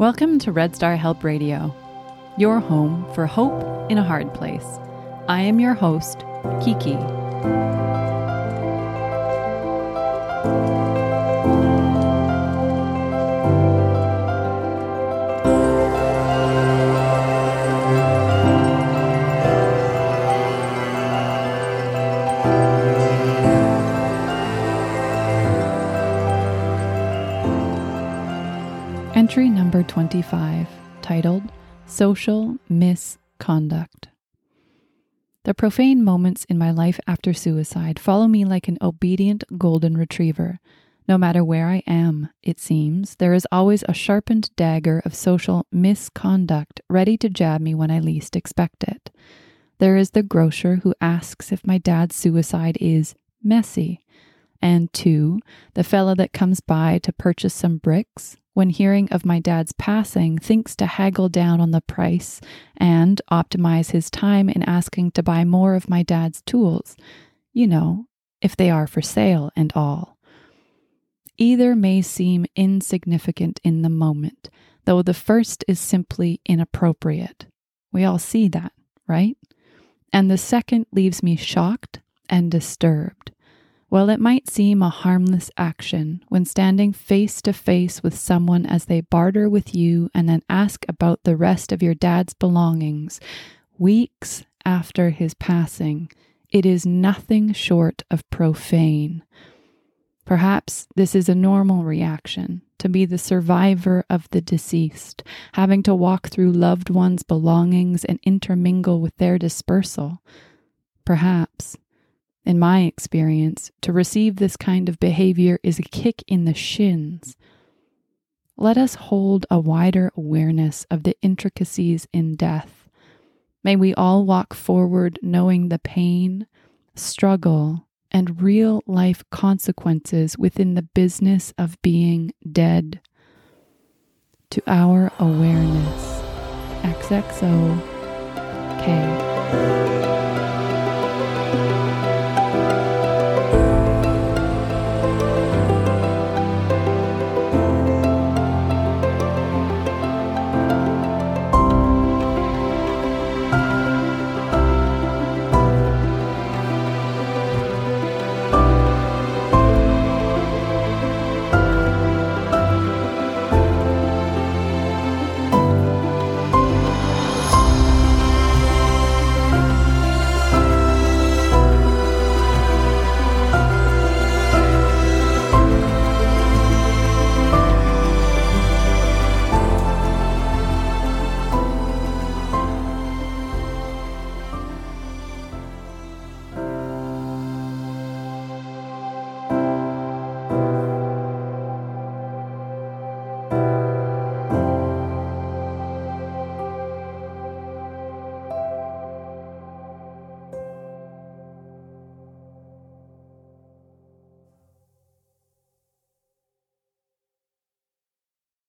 Welcome to Red Star Help Radio, your home for hope in a hard place. I am your host, Kiki. Entry number 25, titled Social Misconduct. The profane moments in my life after suicide follow me like an obedient golden retriever. No matter where I am, it seems, there is always a sharpened dagger of social misconduct ready to jab me when I least expect it. There is the grocer who asks if my dad's suicide is messy. And two, the fellow that comes by to purchase some bricks, when hearing of my dad's passing, thinks to haggle down on the price and optimize his time in asking to buy more of my dad's tools, you know, if they are for sale and all. Either may seem insignificant in the moment, though the first is simply inappropriate. We all see that, right? And the second leaves me shocked and disturbed. While it might seem a harmless action when standing face to face with someone as they barter with you and then ask about the rest of your dad's belongings, weeks after his passing, it is nothing short of profane. Perhaps this is a normal reaction to be the survivor of the deceased, having to walk through loved ones' belongings and intermingle with their dispersal. Perhaps in my experience, to receive this kind of behavior is a kick in the shins. Let us hold a wider awareness of the intricacies in death. May we all walk forward knowing the pain, struggle, and real life consequences within the business of being dead. To our awareness. XXO K.